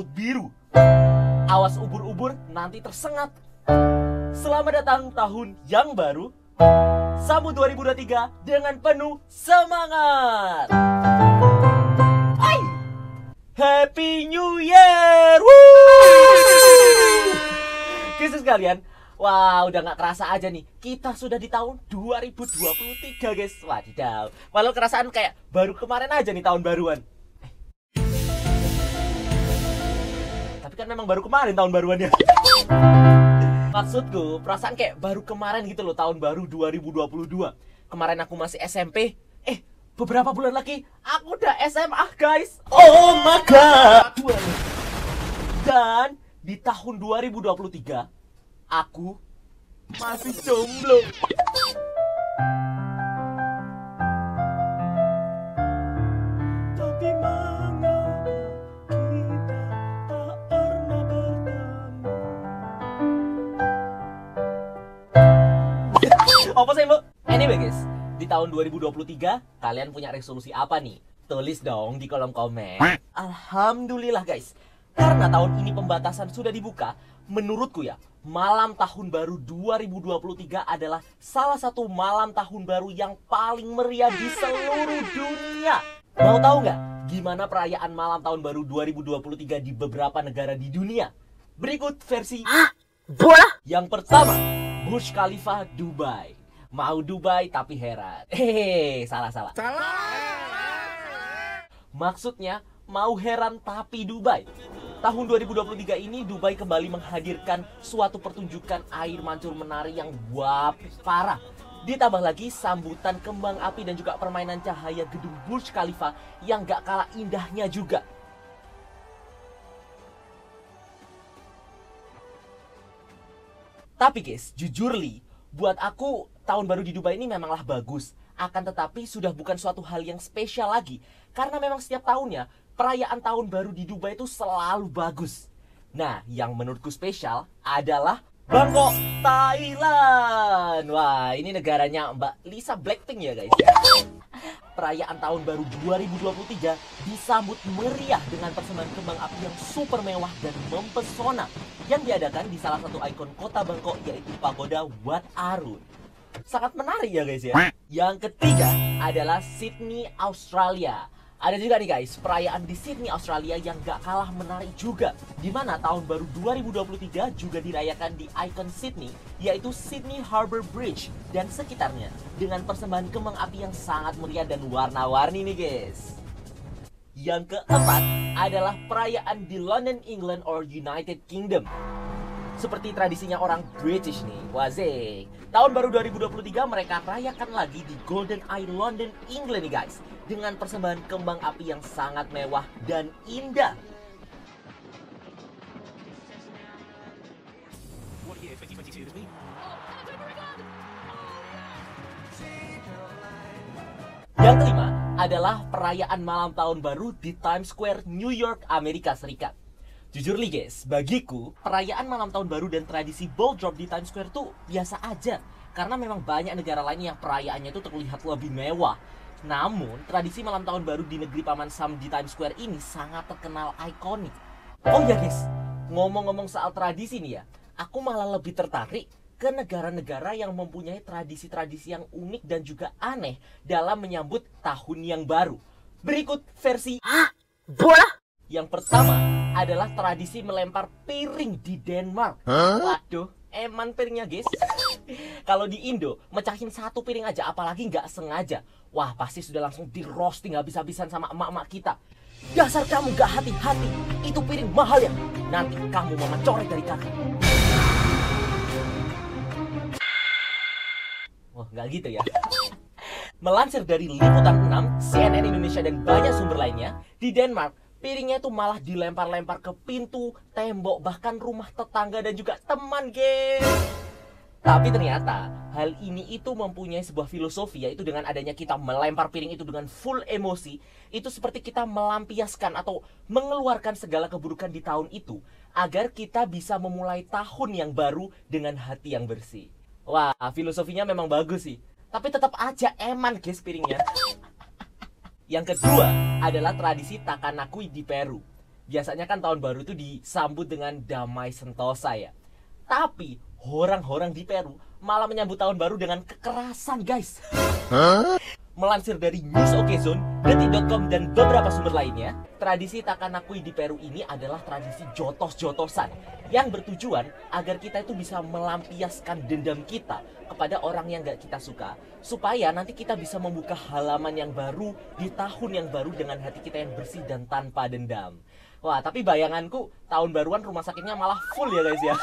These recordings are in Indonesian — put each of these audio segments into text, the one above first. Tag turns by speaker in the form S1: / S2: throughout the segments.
S1: Laut Biru. Awas ubur-ubur nanti tersengat. Selamat datang tahun yang baru. Sambut 2023 dengan penuh semangat. Hai! Happy New Year! Kisah sekalian, Wah, udah nggak kerasa aja nih. Kita sudah di tahun 2023, guys. Wadidaw. Walau kerasaan kayak baru kemarin aja nih tahun baruan. Kan memang baru kemarin tahun baruannya. Maksudku, perasaan kayak baru kemarin gitu loh tahun baru 2022. Kemarin aku masih SMP. Eh, beberapa bulan lagi aku udah SMA, guys. Oh my god. Dan di tahun 2023 aku masih jomblo. Apa sih, Bu? Anyway, guys, di tahun 2023 kalian punya resolusi apa nih? Tulis dong di kolom komen. Alhamdulillah, guys. Karena tahun ini pembatasan sudah dibuka, menurutku ya, malam tahun baru 2023 adalah salah satu malam tahun baru yang paling meriah di seluruh dunia. Mau tahu nggak gimana perayaan malam tahun baru 2023 di beberapa negara di dunia? Berikut versi
S2: Bola?
S1: yang pertama, Burj Khalifa Dubai. Mau Dubai tapi heran. Hehehe, salah salah. Maksudnya mau heran tapi Dubai. Tahun 2023 ini Dubai kembali menghadirkan suatu pertunjukan air mancur menari yang wap parah. Ditambah lagi sambutan kembang api dan juga permainan cahaya gedung Burj Khalifa yang gak kalah indahnya juga. Tapi guys, jujur li, buat aku tahun baru di Dubai ini memanglah bagus. Akan tetapi sudah bukan suatu hal yang spesial lagi. Karena memang setiap tahunnya perayaan tahun baru di Dubai itu selalu bagus. Nah, yang menurutku spesial adalah Bangkok, Thailand. Wah, ini negaranya Mbak Lisa Blackpink ya guys. Perayaan tahun baru 2023 disambut meriah dengan persembahan kembang api yang super mewah dan mempesona yang diadakan di salah satu ikon kota Bangkok yaitu Pagoda Wat Arun. Sangat menarik ya guys ya. Yang ketiga adalah Sydney, Australia. Ada juga nih guys, perayaan di Sydney, Australia yang gak kalah menarik juga. Di mana tahun baru 2023 juga dirayakan di ikon Sydney, yaitu Sydney Harbour Bridge dan sekitarnya. Dengan persembahan kembang api yang sangat meriah dan warna-warni nih guys. Yang keempat adalah perayaan di London, England or United Kingdom. Seperti tradisinya orang British nih, wazik. Tahun baru 2023 mereka rayakan lagi di Golden Eye London, England nih guys. Dengan persembahan kembang api yang sangat mewah dan indah. Yang kelima adalah perayaan malam tahun baru di Times Square, New York, Amerika Serikat. Jujur nih guys, bagiku perayaan malam tahun baru dan tradisi ball drop di Times Square tuh biasa aja. Karena memang banyak negara lain yang perayaannya itu terlihat lebih mewah. Namun, tradisi malam tahun baru di negeri Paman Sam di Times Square ini sangat terkenal ikonik. Oh ya guys, ngomong-ngomong soal tradisi nih ya, aku malah lebih tertarik ke negara-negara yang mempunyai tradisi-tradisi yang unik dan juga aneh dalam menyambut tahun yang baru. Berikut versi
S2: Bola?
S1: yang pertama adalah tradisi melempar piring di Denmark. Waduh, eman piringnya guys. Kalau di Indo, mecahin satu piring aja apalagi nggak sengaja. Wah, pasti sudah langsung di roasting habis-habisan sama emak-emak kita. Dasar kamu gak hati-hati, itu piring mahal ya. Nanti kamu mama coret dari kakak. Nggak gitu ya. Melansir dari Liputan 6, CNN Indonesia dan banyak sumber lainnya, di Denmark, piringnya itu malah dilempar-lempar ke pintu, tembok, bahkan rumah tetangga dan juga teman, guys. Tapi ternyata hal ini itu mempunyai sebuah filosofi yaitu dengan adanya kita melempar piring itu dengan full emosi itu seperti kita melampiaskan atau mengeluarkan segala keburukan di tahun itu agar kita bisa memulai tahun yang baru dengan hati yang bersih. Wah, filosofinya memang bagus sih. Tapi tetap aja eman guys piringnya. Yang kedua adalah tradisi Takanakui di Peru. biasanya kan tahun baru itu disambut dengan damai sentosa ya. Tapi orang-orang di Peru malah menyambut tahun baru dengan kekerasan guys. Melansir dari News OK Zone, Detik.com dan beberapa sumber lainnya, tradisi Takanakui di Peru ini adalah tradisi jotos-jotosan yang bertujuan agar kita itu bisa melampiaskan dendam kita kepada orang yang gak kita suka supaya nanti kita bisa membuka halaman yang baru di tahun yang baru dengan hati kita yang bersih dan tanpa dendam. Wah, tapi bayanganku tahun baruan rumah sakitnya malah full ya guys ya.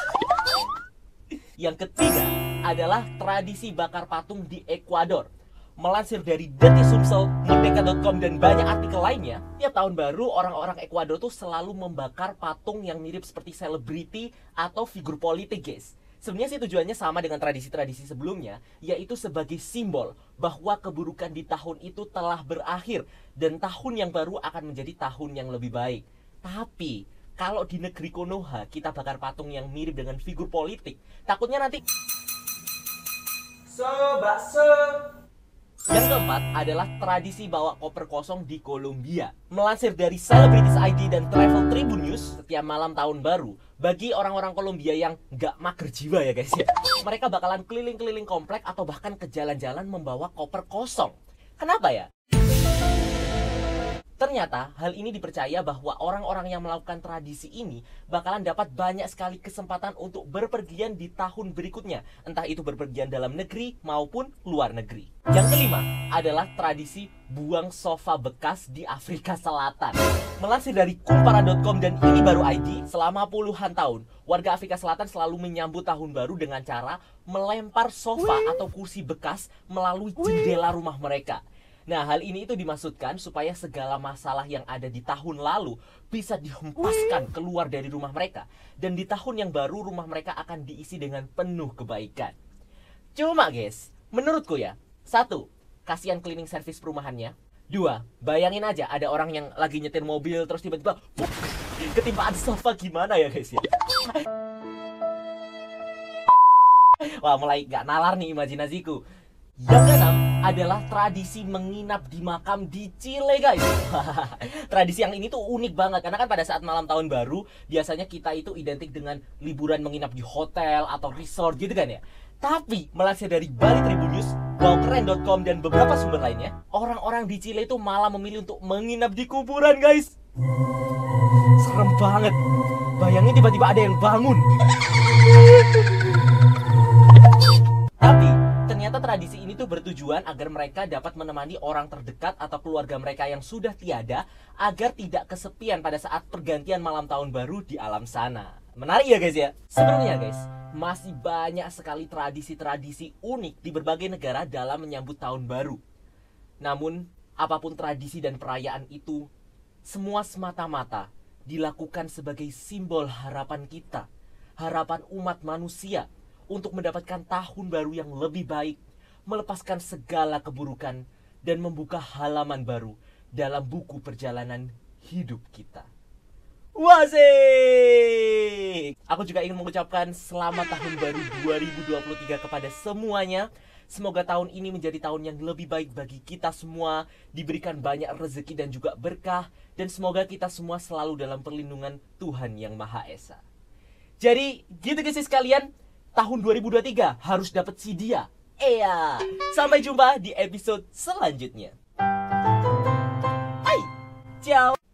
S1: Yang ketiga adalah tradisi bakar patung di Ekuador. Melansir dari Detik Sumsel, Merdeka.com dan banyak artikel lainnya, tiap tahun baru orang-orang Ekuador tuh selalu membakar patung yang mirip seperti selebriti atau figur politik, guys. Sebenarnya sih tujuannya sama dengan tradisi-tradisi sebelumnya, yaitu sebagai simbol bahwa keburukan di tahun itu telah berakhir dan tahun yang baru akan menjadi tahun yang lebih baik. Tapi kalau di negeri Konoha kita bakar patung yang mirip dengan figur politik, takutnya nanti
S3: So, bakso.
S1: Yang keempat adalah tradisi bawa koper kosong di Kolombia. Melansir dari Celebrities ID dan Travel Tribune News, setiap malam tahun baru, bagi orang-orang Kolombia yang nggak mager jiwa ya guys ya, mereka bakalan keliling-keliling komplek atau bahkan ke jalan-jalan membawa koper kosong. Kenapa ya? Ternyata hal ini dipercaya bahwa orang-orang yang melakukan tradisi ini bakalan dapat banyak sekali kesempatan untuk berpergian di tahun berikutnya, entah itu berpergian dalam negeri maupun luar negeri. Yang kelima adalah tradisi buang sofa bekas di Afrika Selatan. Melansir dari kumpara.com dan ini baru ID, selama puluhan tahun, warga Afrika Selatan selalu menyambut tahun baru dengan cara melempar sofa atau kursi bekas melalui jendela rumah mereka. Nah, hal ini itu dimaksudkan supaya segala masalah yang ada di tahun lalu bisa dihempaskan keluar dari rumah mereka dan di tahun yang baru rumah mereka akan diisi dengan penuh kebaikan. Cuma, guys, menurutku ya, satu, kasihan cleaning service perumahannya. Dua, bayangin aja ada orang yang lagi nyetir mobil terus tiba-tiba ketimpaan sofa gimana ya, guys ya? Wah, mulai gak nalar nih imajinasiku. Yang keenam adalah tradisi menginap di makam di Chile guys. Tradisi yang ini tuh unik banget Karena kan pada saat malam tahun baru Biasanya kita itu identik dengan liburan menginap di hotel atau resort gitu kan ya. Tapi melansir dari Bali Tribun News Wowkeren.com dan beberapa sumber lainnya Orang-orang di Chile itu malah memilih untuk menginap di kuburan guys. Serem banget. Bayangin tiba-tiba ada yang bangun tradisi ini tuh bertujuan agar mereka dapat menemani orang terdekat atau keluarga mereka yang sudah tiada agar tidak kesepian pada saat pergantian malam tahun baru di alam sana. Menarik ya guys ya. Sebenarnya guys, masih banyak sekali tradisi-tradisi unik di berbagai negara dalam menyambut tahun baru. Namun, apa pun tradisi dan perayaan itu, semua semata-mata dilakukan sebagai simbol harapan kita, harapan umat manusia untuk mendapatkan tahun baru yang lebih baik, melepaskan segala keburukan, dan membuka halaman baru dalam buku perjalanan hidup kita. Wasik! Aku juga ingin mengucapkan selamat tahun baru 2023 kepada semuanya. Semoga tahun ini menjadi tahun yang lebih baik bagi kita semua, diberikan banyak rezeki dan juga berkah, dan semoga kita semua selalu dalam perlindungan Tuhan Yang Maha Esa. Jadi, gitu guys sekalian, tahun 2023 harus dapat si dia. Iya. Sampai jumpa di episode selanjutnya. Hai. Ciao.